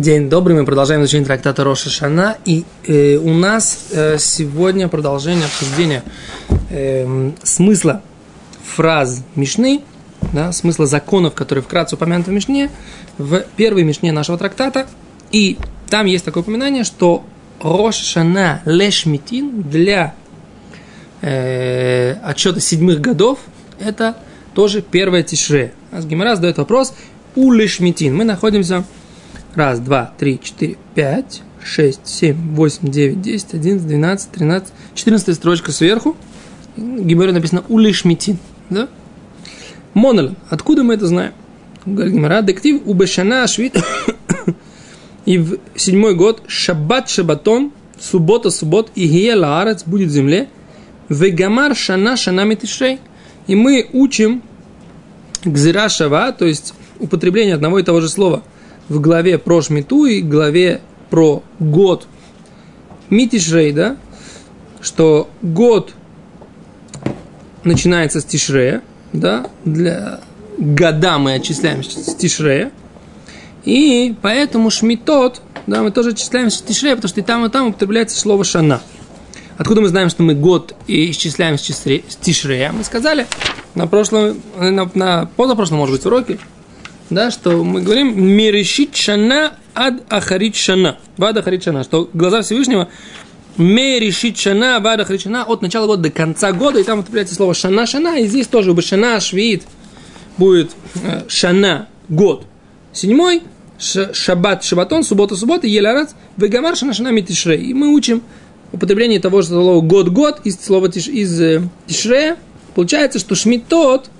День добрый, мы продолжаем изучение трактата Роша Шана, и э, у нас э, сегодня продолжение обсуждения э, смысла фраз Мишны, да, смысла законов, которые вкратце упомянуты в Мишне, в первой Мишне нашего трактата, и там есть такое упоминание, что Рош Шана Лешмитин для э, отчета седьмых годов, это тоже первая тишре. А Гимара задает вопрос, у Лешмитин. Мы находимся Раз, два, три, четыре, пять, шесть, семь, восемь, девять, десять, одиннадцать, двенадцать, тринадцать. Четырнадцатая строчка сверху. Гимере написано Улишмитин. Да? Монолен. Откуда мы это знаем? Гимара, дектив Убешана Ашвит. И в седьмой год Шаббат Шабатон, суббота суббот, и Гиела Арец будет в земле. Вегамар Шана Шана Митишей. И мы учим Гзира Шава, то есть употребление одного и того же слова – в главе про Шмиту и главе про год Митишрей, да, что год начинается с Тишрея, да, для года мы отчисляем с Тишрея, и поэтому Шмитот, да, мы тоже отчисляем с Тишрея, потому что и там, и там употребляется слово Шана. Откуда мы знаем, что мы год и исчисляем с Тишрея? Мы сказали на прошлом, на, на позапрошлом, может быть, уроке, да, что мы говорим «Миришит шана ад ахарит шана». Вад ахарит шана. Что глаза Всевышнего Меришит шана, вад ахарит шана от начала года до конца года. И там употребляется слово шана, шана. И здесь тоже бы шана, швид будет э, шана, год. Седьмой, шаббат, шабатон, суббота, суббота, еларат, вегамар, шана, шана, митишрей. И мы учим употребление того же слова год-год из слова тиш, из э, тишрея. Получается, что шмитот –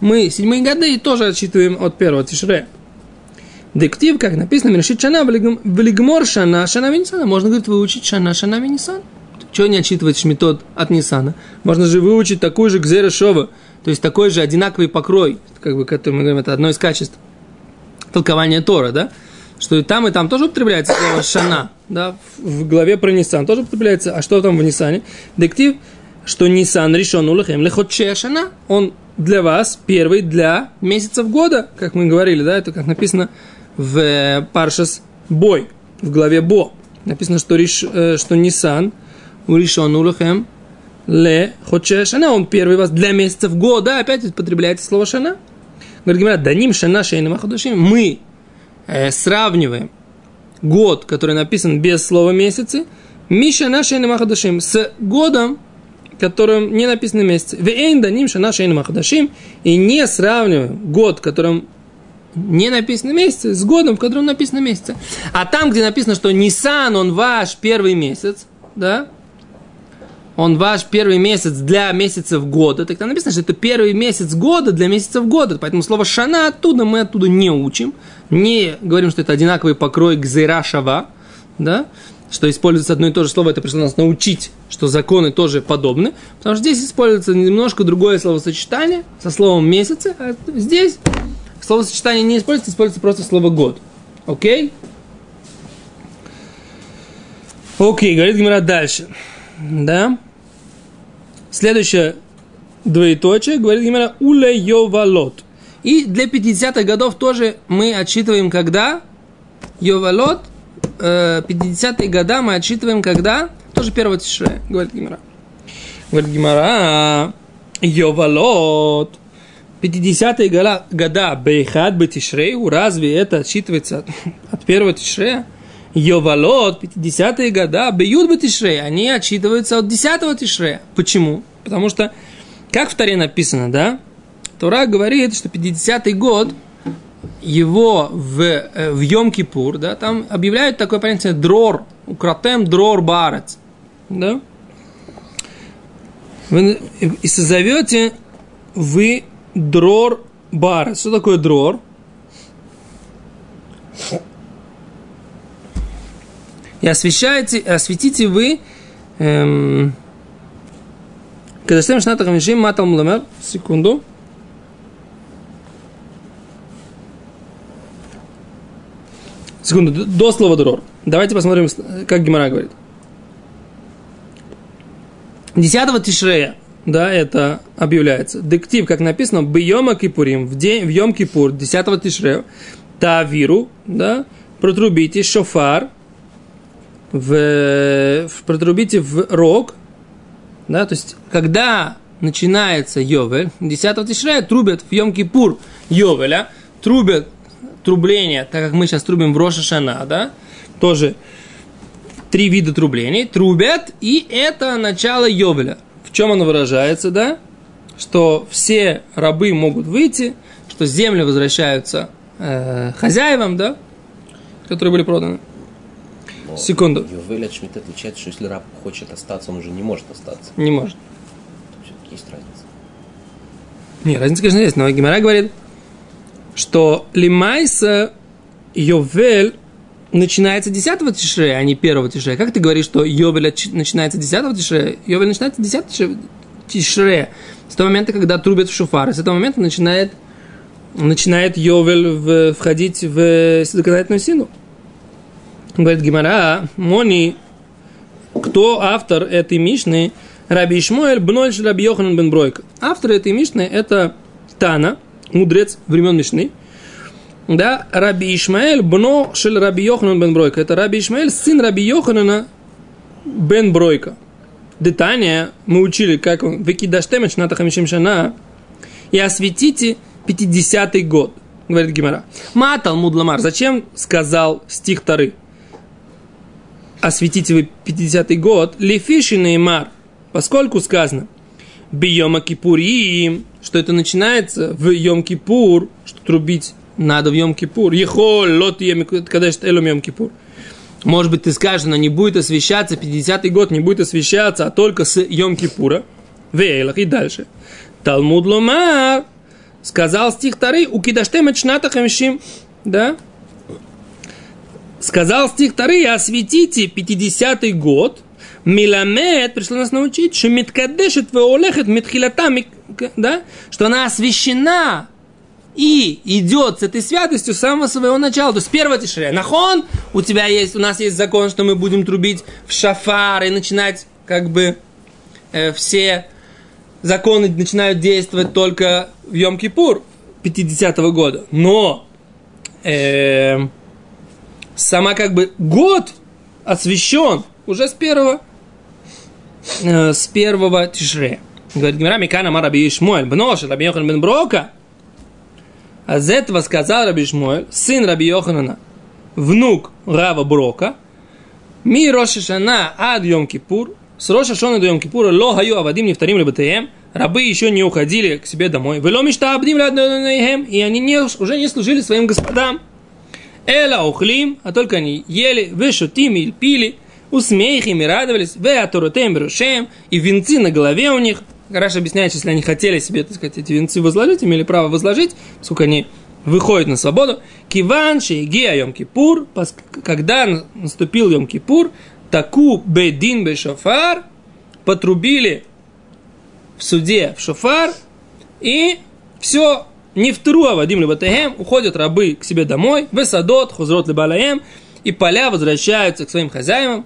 мы седьмые годы тоже отсчитываем от первого тишре. Дектив, как написано, решит шана, влигмор шана, шана винисана. Можно, говорит, выучить шана, шана винисан. Чего не отчитывать шмитот от Нисана? Можно же выучить такую же гзера шова, то есть такой же одинаковый покрой, как бы, который мы говорим, это одно из качеств толкования Тора, да? Что и там, и там тоже употребляется слово шана, да? В главе про Нисан тоже употребляется. А что там в Нисане? Дектив, что Нисан решен улахем лехотче шана, он для вас первый для месяцев года, как мы говорили, да, это как написано в э, Паршас Бой, в главе Бо. Написано, что, риш, э, что Нисан, Уришон Улахем, Ле Хоче Шана, он первый вас для месяцев года, опять употребляется слово Шана. Говорит, говорят, Даним Шана Шейна Махадушим, мы э, сравниваем год, который написан без слова месяцы, Миша Шейна Махадушим, с годом, которым не написаны месяцы. Вейн даним шана шейн махадашим. И не сравниваем год, в котором не написаны месяцы, с годом, в котором написаны месяцы. А там, где написано, что Нисан, он ваш первый месяц, да, он ваш первый месяц для месяцев года, так там написано, что это первый месяц года для месяцев года. Поэтому слово шана оттуда мы оттуда не учим, не говорим, что это одинаковый покрой гзера шава, да, что используется одно и то же слово, это пришло нас научить, что законы тоже подобны, потому что здесь используется немножко другое словосочетание со словом месяцы, а здесь словосочетание не используется, используется просто слово год. Окей? Окей, говорит Гимара дальше. Да? Следующее двоеточие, говорит Гимара, уле йовалот. И для 50-х годов тоже мы отсчитываем когда? Йовалот – 50-е года мы отсчитываем когда? Тоже первого тишре, говорит Гимара. Говорит Гимара, Йовалот, 50-е года, года Бейхат Бетишрею, разве это отсчитывается от, от первого тишрея? Йовалот, 50-е года Беют Бетишрея, они отсчитываются от 10-го тишрея. Почему? Потому что, как в Таре написано, да? Тора говорит, что 50-й год – его в, э, в Йом-Кипур, да, там объявляют такое понятие дрор, укротем дрор барец, да. Вы, и созовете вы дрор барец. Что такое дрор? И освещаете, осветите вы эм, когда Шнат Хамишим Матал Мламер, секунду, Секунду, до слова дрор. Давайте посмотрим, как Гимара говорит. Десятого тишрея, да, это объявляется. Дектив, как написано, бьема кипурим, в, день, в Йом Кипур, десятого тишрея, тавиру, да, протрубите шофар, в, в, протрубите в рог, да, то есть, когда начинается Йовель, 10 Тишрея трубят в Йом-Кипур Йовеля, трубят трубление, так как мы сейчас трубим в Роша Шана, да, тоже три вида трублений, трубят, и это начало Йовеля. В чем оно выражается, да? Что все рабы могут выйти, что земли возвращаются э, хозяевам, да, которые были проданы. Но Секунду. Ювель от Шмидта отличается, что если раб хочет остаться, он уже не может остаться. Не может. Все-таки есть разница. Не, разница, конечно, есть, но Гимара говорит, что Лимайса Йовель начинается 10 тишре, а не 1 тишре. Как ты говоришь, что Йовель начинается 10 тишре? Йовель начинается 10 тишре-. С того момента, когда трубят в шуфар. С этого момента начинает, начинает Йовель в- входить в законодательную сину. Говорит Гимара, Мони, кто автор этой Мишны? Раби Ишмуэль Бнольш Раби Йоханан бен Бройка. Автор этой Мишны это Тана, мудрец времен Мишны. Да, Раби Ишмаэль Бно Шель Раби Йоханан бен Бройка. Это Раби Ишмаэль, сын Раби Йоханана бен Бройка. Детание мы учили, как он, Векидаштемеч на Хамишим Шана, и осветите 50-й год, говорит Гимара. Ма Талмуд Ламар, зачем сказал стих Тары? Осветите вы 50-й год, Лефиши Неймар, поскольку сказано, Бьема Кипурим, что это начинается в Йом Кипур, что трубить надо в Йом Кипур. Ехоль, лот когда элом Йом Кипур. Может быть, ты скажешь, она не будет освещаться, 50-й год не будет освещаться, а только с Йом Кипура. Вейлах и дальше. Талмуд Ломар сказал стих Тары, у Кидаштема Чната Хамшим. Да? Сказал стих Тары, осветите 50-й год, Миламед пришло нас научить, что Миткадешет Веолехет Митхилата, да? что она освящена и идет с этой святостью с самого своего начала. То есть первого тишре. Нахон, у тебя есть, у нас есть закон, что мы будем трубить в шафар и начинать как бы э, все законы начинают действовать только в Йом-Кипур 50-го года. Но э, сама как бы год освящен уже с первого э, с первого тишре. Говорит Гимара, Микана Мараби Ишмуэль, Бнош, Раби Йохан бен Брока, а из этого сказал Раби Шмуэль, сын Раби Йоханана, внук Рава Брока, ми Роша Шана ад Йом Кипур, с Роша Шона до Йом Кипура, ло хаю авадим нефтарим лебатеем, рабы еще не уходили к себе домой, вело мишта абдим и они не, уже не служили своим господам. Эла ухлим, а только они ели, вешутим и пили, усмеихим и радовались, ве атуротем берушем, и венцы на голове у них, Раш объясняет, если они хотели себе, так сказать, эти венцы возложить, имели право возложить, сколько они выходят на свободу. Киван шейгия Йом Кипур, когда наступил Йом Кипур, таку бедин бе шофар, потрубили в суде в шофар, и все, не в тру, а Вадим Лебатехем, уходят рабы к себе домой, в садот, хузрот Лебалаем, и поля возвращаются к своим хозяевам,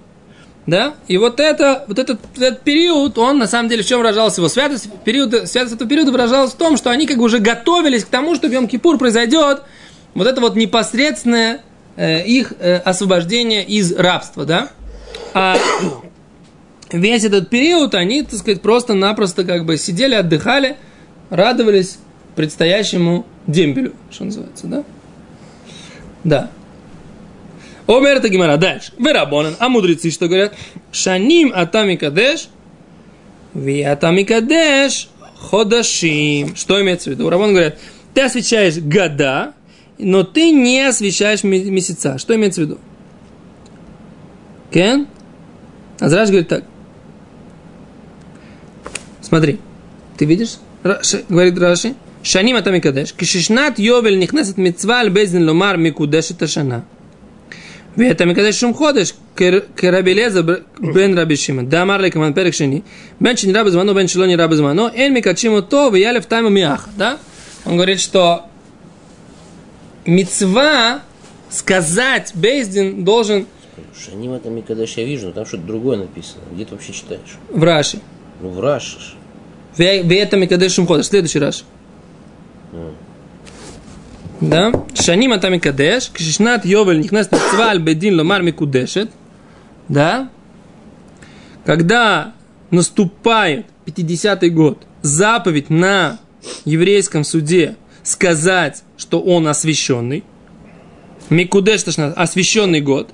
да? И вот, это, вот этот, этот период, он на самом деле в чем выражался его святость? Период, святость этого периода выражалась в том, что они как бы уже готовились к тому, что в Йом-Кипур произойдет вот это вот непосредственное э, их э, освобождение из рабства, да? А весь этот период они, так сказать, просто-напросто как бы сидели, отдыхали, радовались предстоящему дембелю, что называется, да? Да. Омер это Гимара. Дальше. Верабонан. А мудрецы что говорят? Шаним атами кадеш. Ви атами кадеш. Ходашим. Что имеется в виду? Рабон говорят, ты освещаешь года, но ты не освещаешь месяца. Что имеется в виду? Кен? Азраш говорит так. Смотри. Ты видишь? Раши, говорит Раши. Шаним атами кадеш. Кишишнат йовель нихнесет митцва аль бездин ломар микудеш это шана. Ветамикадеш шум ходыш, керабелеза бен рабишима. Да, марли каман перек шини. Бен шини рабы звано, бен шилони рабы звано. То, вияли в тайму миах. Да? Он говорит, что мецва сказать Бейздин должен... Шаним это Микадеш я вижу, но там что-то другое написано. Где ты вообще читаешь? В Раши. Ну, в Раши. Ве это Микадеш шум. Следующий Раши. Mm да, Шаним Атами Кадеш, Кшишнат Йовель Нихнес Цваль Бедин Ломар Микудешет, да, когда наступает 50-й год, заповедь на еврейском суде сказать, что он освященный, Микудеш, освященный год,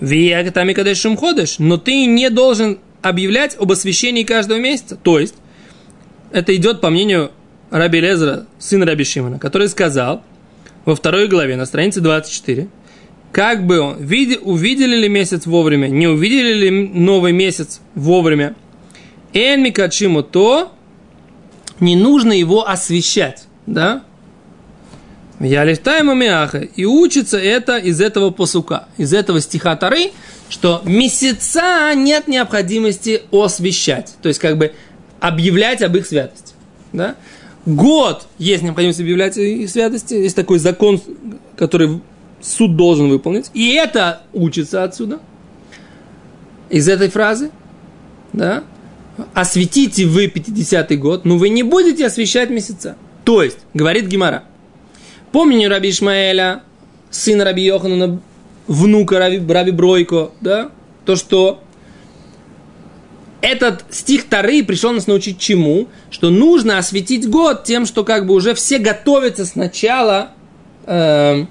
Вияката Микадеш Шумходеш, но ты не должен объявлять об освящении каждого месяца. То есть, это идет по мнению Раби Лезера, сына Раби Шимона, который сказал во второй главе на странице 24, как бы он, види, увидели ли месяц вовремя, не увидели ли новый месяц вовремя, Эн Микачиму то, не нужно его освещать, да? Я лифтаем миаха. И учится это из этого посука, из этого стиха Тары, что месяца нет необходимости освещать. То есть, как бы объявлять об их святости. Да? Год есть необходимость объявлять святости. Есть такой закон, который суд должен выполнить. И это учится отсюда. Из этой фразы. Да? Осветите вы 50-й год, но вы не будете освещать месяца. То есть, говорит Гимара, Помню Раби Ишмаэля, сына Раби Йоханана, внука Раби, Раби Бройко, да, то, что этот стих Тары пришел нас научить чему? Что нужно осветить год тем, что как бы уже все готовятся сначала э,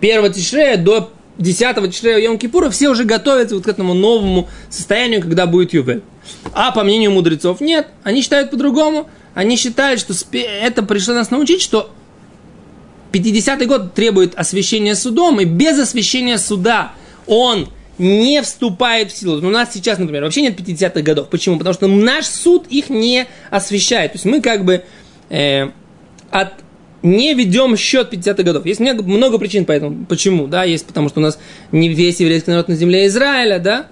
первого тишрея до 10 тишрея Йом Кипура, все уже готовятся вот к этому новому состоянию, когда будет Ювель. А по мнению мудрецов нет, они считают по-другому. Они считают, что это пришло нас научить, что 50-й год требует освящения судом, и без освящения суда он не вступает в силу. У нас сейчас, например, вообще нет 50-х годов. Почему? Потому что наш суд их не освещает. То есть мы как бы э, от, не ведем счет 50-х годов. Есть много, много причин поэтому. Почему? Да, есть потому что у нас не весь еврейский народ на земле Израиля, да,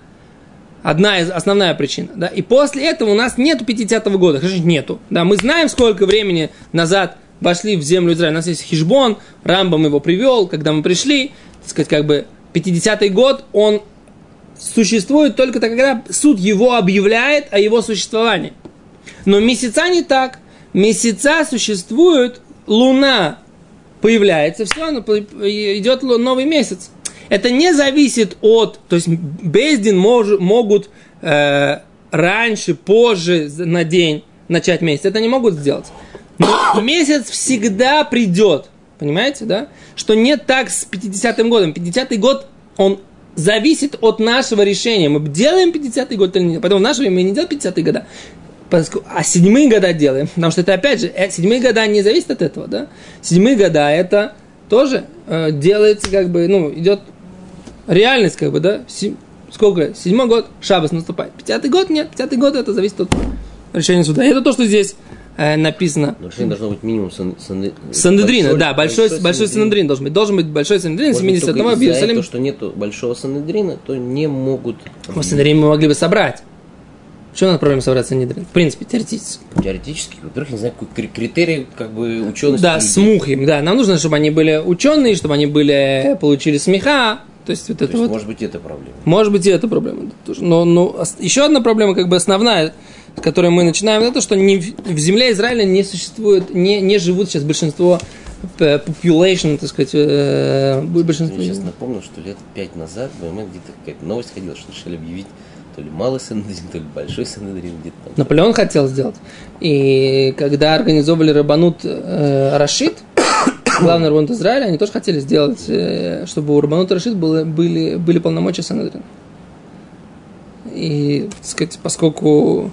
Одна из, основная причина. Да? И после этого у нас нету 50-го года. Конечно, нету. Да? Мы знаем, сколько времени назад вошли в землю Израиля. У нас есть Хижбон, Рамбам его привел, когда мы пришли, так сказать, как бы 50-й год, он существует только тогда, суд его объявляет о его существовании. Но месяца не так. Месяца существуют, луна появляется, все, идет новый месяц. Это не зависит от, то есть Бездин мож, могут э, раньше, позже на день начать месяц. Это не могут сделать. Но месяц всегда придет. Понимаете, да? Что не так с 50-м годом. 50-й год, он зависит от нашего решения. Мы делаем 50-й год или нет. Поэтому в наше время мы не делаем 50-е года. А седьмые года делаем. Потому что это, опять же, э, седьмые года не зависят от этого, да? Седьмые года это тоже э, делается как бы, ну, идет реальность, как бы, да? Сем... Сколько? Седьмой год, шабас наступает. Пятый год нет. Пятый год это зависит от решения суда. И это то, что здесь написано. Нарушение должно быть минимум сан, сан, Санедрина, большой, да, большой, большой, большой санедрин должен быть. Должен быть большой санедрин, 70 дома в Иерусалиме. то, что нету большого санедрина, то не могут... Ну, санедрин мы могли бы собрать. Что у нас проблема собрать санедрин? В принципе, теоретически. Теоретически, во-первых, не знаю, какой критерий как бы учености. Да, с мухим, да. Нам нужно, чтобы они были ученые, чтобы они были, получили смеха, то есть, вот То это есть, вот, может быть, это проблема. может быть, и это проблема. Но, но еще одна проблема, как бы основная, с которой мы начинаем, это что не, в земле Израиля не существует, не, не живут сейчас большинство э, population, так сказать, э, большинство. Я сейчас напомнил, что лет пять назад в ММ где-то какая-то новость ходила, что решили объявить то ли малый санедрин, то ли большой санедрин где-то там. Наполеон хотел сделать. И когда организовывали Рабанут э, Рашид, главный Рабанут Израиля, они тоже хотели сделать, э, чтобы у Рабанут Рашид было, были, были полномочия Санедрина. И, так сказать, поскольку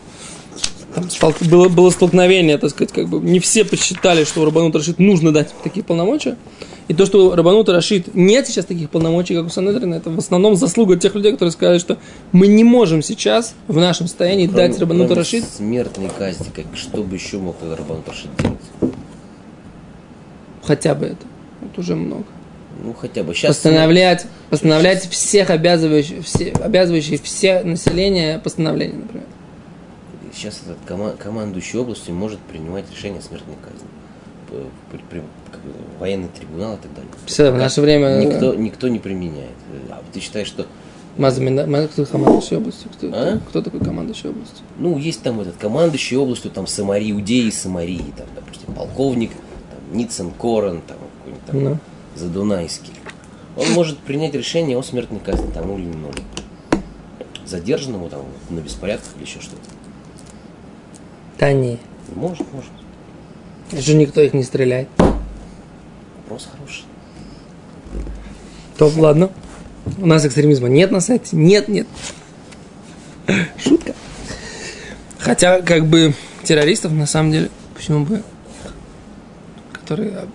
там было, было столкновение, так сказать, как бы не все посчитали, что Рабанут Рашид нужно дать такие полномочия. И то, что Рабанут Рашид нет сейчас таких полномочий, как у Санедрина, это в основном заслуга тех людей, которые сказали, что мы не можем сейчас в нашем состоянии кроме, дать Рабанут Рашид. смертной казни, как, что бы еще мог Рабанут Рашид делать? Хотя бы это. Это уже много. Ну, хотя бы сейчас... Постановлять, постановлять сейчас... всех обязывающих, все, обязывающих все население постановления, например сейчас этот кома- командующий областью может принимать решение о смертной казни. При, при, как, военный трибунал и так далее. Все, в наше время... Никто, никто не применяет. А ты считаешь, что... Мазамина, кто командующий областью? Кто, а? кто такой командующий областью? Ну, есть там этот командующий областью, там Самари, Иудеи, Самарии, там, допустим, полковник, там, Ницен Корен, там, какой-нибудь там, Ну. задунайский, он может принять решение о смертной казни тому или иному. Задержанному там на беспорядках или еще что-то. Да не. Может, может. Же никто их не стреляет. Вопрос хороший. То ладно. У нас экстремизма нет на сайте. Нет, нет. Шутка. Хотя, как бы, террористов, на самом деле, почему бы, которые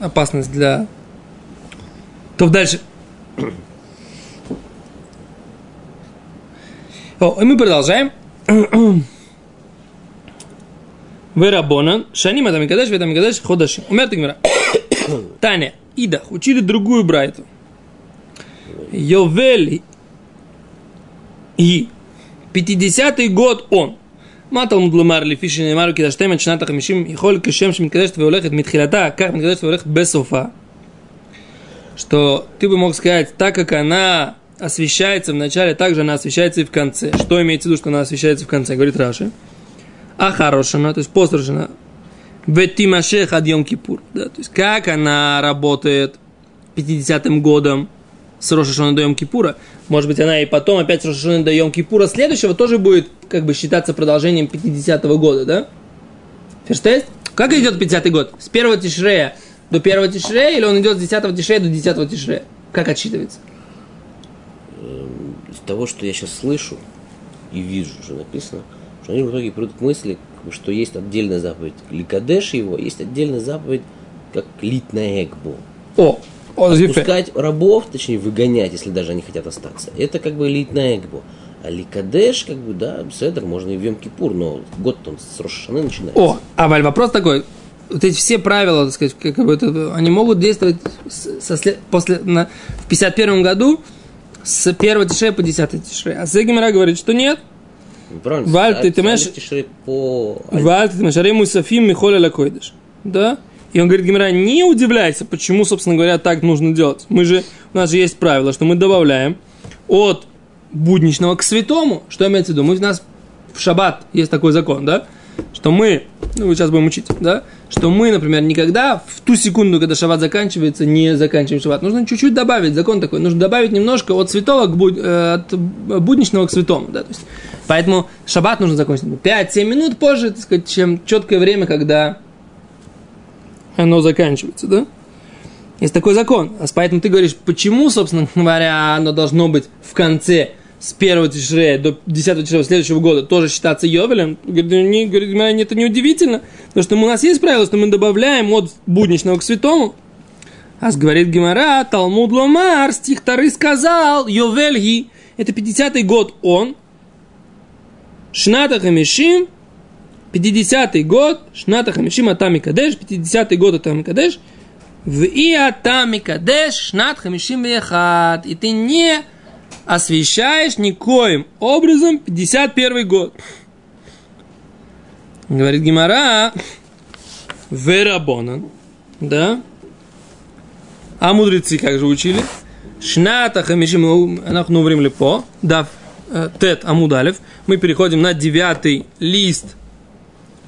опасность для... То дальше. О, и мы продолжаем. Верабонан, Шаним это Микадеш, Вета Микадеш, Ходашим. Умер Тигмира. Таня, Идах, учили другую брайту. Йовели и 50-й год он. Матал мудлумар лифиши неймару кидаштэм от шната хамишим и холь кешем шмиткадешт веулехет митхилата, как миткадешт веулехет бесофа. Что ты бы мог сказать, так как она освещается в начале, так же она освещается и в конце. Что имеется в виду, что она освещается в конце, говорит Раши. А хорошана, то есть после Рошана. Ветимашех ад Йом Кипур. Да, то есть как она работает 50-м годом с Рошашона до Йом Кипура. Может быть, она и потом опять с Рошашона до Йом Кипура следующего тоже будет как бы считаться продолжением 50-го года, да? Ферштейст? Как идет 50-й год? С первого Тишрея до первого Тишрея или он идет с 10-го Тишрея до 10-го Тишрея? Как отсчитывается? Из того, что я сейчас слышу и вижу, что написано, они в итоге придут к мысли, что есть отдельная заповедь Ликадеш его, есть отдельная заповедь, как лить на Экбу. О, о, зифе. Пускать рабов, точнее выгонять, если даже они хотят остаться. Это как бы лить на Экбу. А Ликадеш, как бы, да, Седр, можно и в Йом-Кипур, но год там с Рошашаны начинается. О, а Валь, вопрос такой. Вот эти все правила, так сказать, как бы это, они могут действовать со след- после, на, в 51 году с 1 тишрея по 10 тишрея. А Сегимара говорит, что нет. Правильно? Валь, ты- Тишрей по... Валь, ты Машарей Мусафим Михоля Лакойдыш. Да? И он говорит, Гимара, не удивляйся, почему, собственно говоря, так нужно делать. Мы же, у нас же есть правило, что мы добавляем от будничного к святому. Что имеется в виду? Мы у нас в шаббат есть такой закон, да? Что мы, ну, сейчас будем учить, да? Что мы, например, никогда в ту секунду, когда шаббат заканчивается, не заканчиваем шаббат. Нужно чуть-чуть добавить, закон такой, нужно добавить немножко от святого к буд- э, от будничного к святому, да? То есть, поэтому шаббат нужно закончить 5-7 минут позже, так сказать, чем четкое время, когда оно заканчивается, да? Есть такой закон. Поэтому ты говоришь, почему, собственно говоря, оно должно быть в конце с 1 тишрея до 10 тишрея следующего года тоже считаться Йовелем? Говорит, «Ну, не, говорит, «Мне это не удивительно, потому что у нас есть правило, что мы добавляем от будничного к святому. А говорит Гимара, Талмуд Ломар, стих Тары сказал, Йовельги, это 50-й год он, Шната Хамишим, 50-й год, Шната Хамишим Атами Кадеш, 50-й год Атами Кадеш, в и Атами Кадеш, Шнат Хамишим Вехат. И ты не освещаешь никоим образом 51 год. Говорит Гимара, Верабонан, да? А мудрецы как же учили? Шната хамишим анахну ли по дав э, тет амудалев. Мы переходим на девятый лист,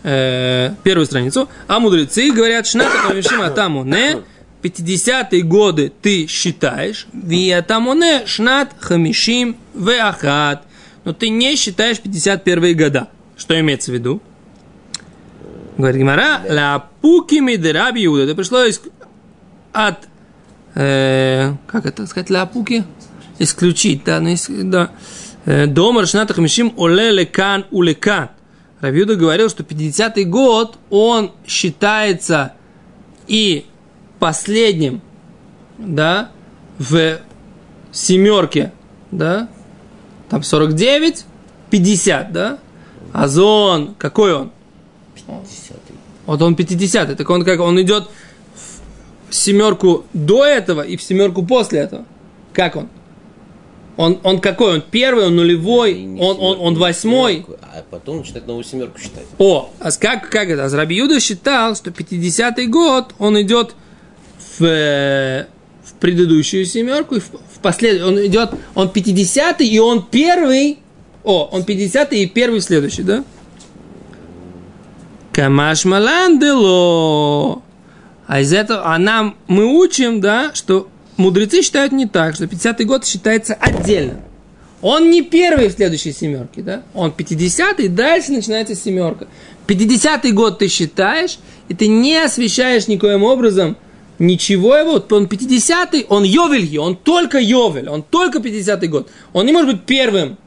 э, первую страницу. А мудрецы говорят, шната хамишим атаму не 50-е годы ты считаешь, Виатамоне Шнат Хамишим Веахат. Но ты не считаешь 51 года. Что имеется в виду? Говорит Гимара, ла пуки мидераби Иуда. Это пришло из, от, э, как это сказать, ла пуки? Исключить, да, ну, да. Э, Дома Рашната Хамишим оле лекан улекан. Равиуда говорил, что 50-й год, он считается и последним, да, в семерке, да, там 49, 50, да, а зон, какой он? Десятый. Вот он 50 так он как, он идет в семерку до этого и в семерку после этого. Как он? Он, он какой? Он первый, он нулевой, он, он, семерку, он восьмой. семерку, А потом начинать новую семерку считать. О, а как, как это? А Раби Юда считал, что 50-й год, он идет в, э, в предыдущую семерку, и в, в послед... он идет, он 50-й, и он первый, о, он 50-й и первый следующий, да? Камаш Маландело. А из этого, а нам, мы учим, да, что мудрецы считают не так, что 50-й год считается отдельно. Он не первый в следующей семерке, да? Он 50-й, дальше начинается семерка. 50-й год ты считаешь, и ты не освещаешь никоим образом ничего его. Он 50-й, он Йовель, он только Йовель, он только 50-й год. Он не может быть первым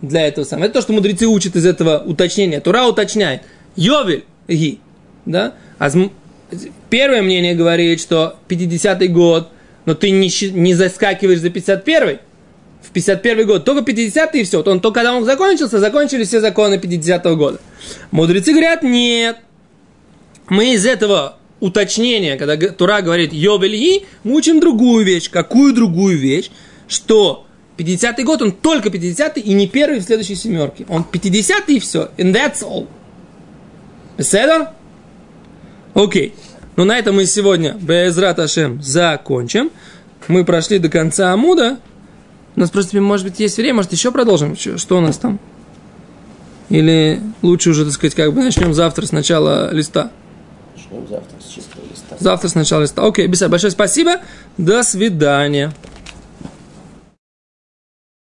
для этого самого. Это то, что мудрецы учат из этого уточнения. Тура уточняет. Йовель, да? А первое мнение говорит, что 50-й год, но ты не, не заскакиваешь за 51-й в 51 год, только 50 и все. Он только когда он закончился, закончились все законы 50 -го года. Мудрецы говорят, нет. Мы из этого уточнения, когда Тура говорит Йобельи, мы учим другую вещь. Какую другую вещь? Что 50 год, он только 50 и не первый в следующей семерке. Он 50 и все. And that's all. Беседа? Окей. Ну, на этом мы сегодня, Безрат Ашем, закончим. Мы прошли до конца Амуда. У нас просто, может быть, есть время, может, еще продолжим? Что у нас там? Или лучше уже, так сказать, как бы начнем завтра с начала листа? Начнем завтра с чистого листа. Завтра с начала листа. Окей, Беса, большое спасибо. До свидания.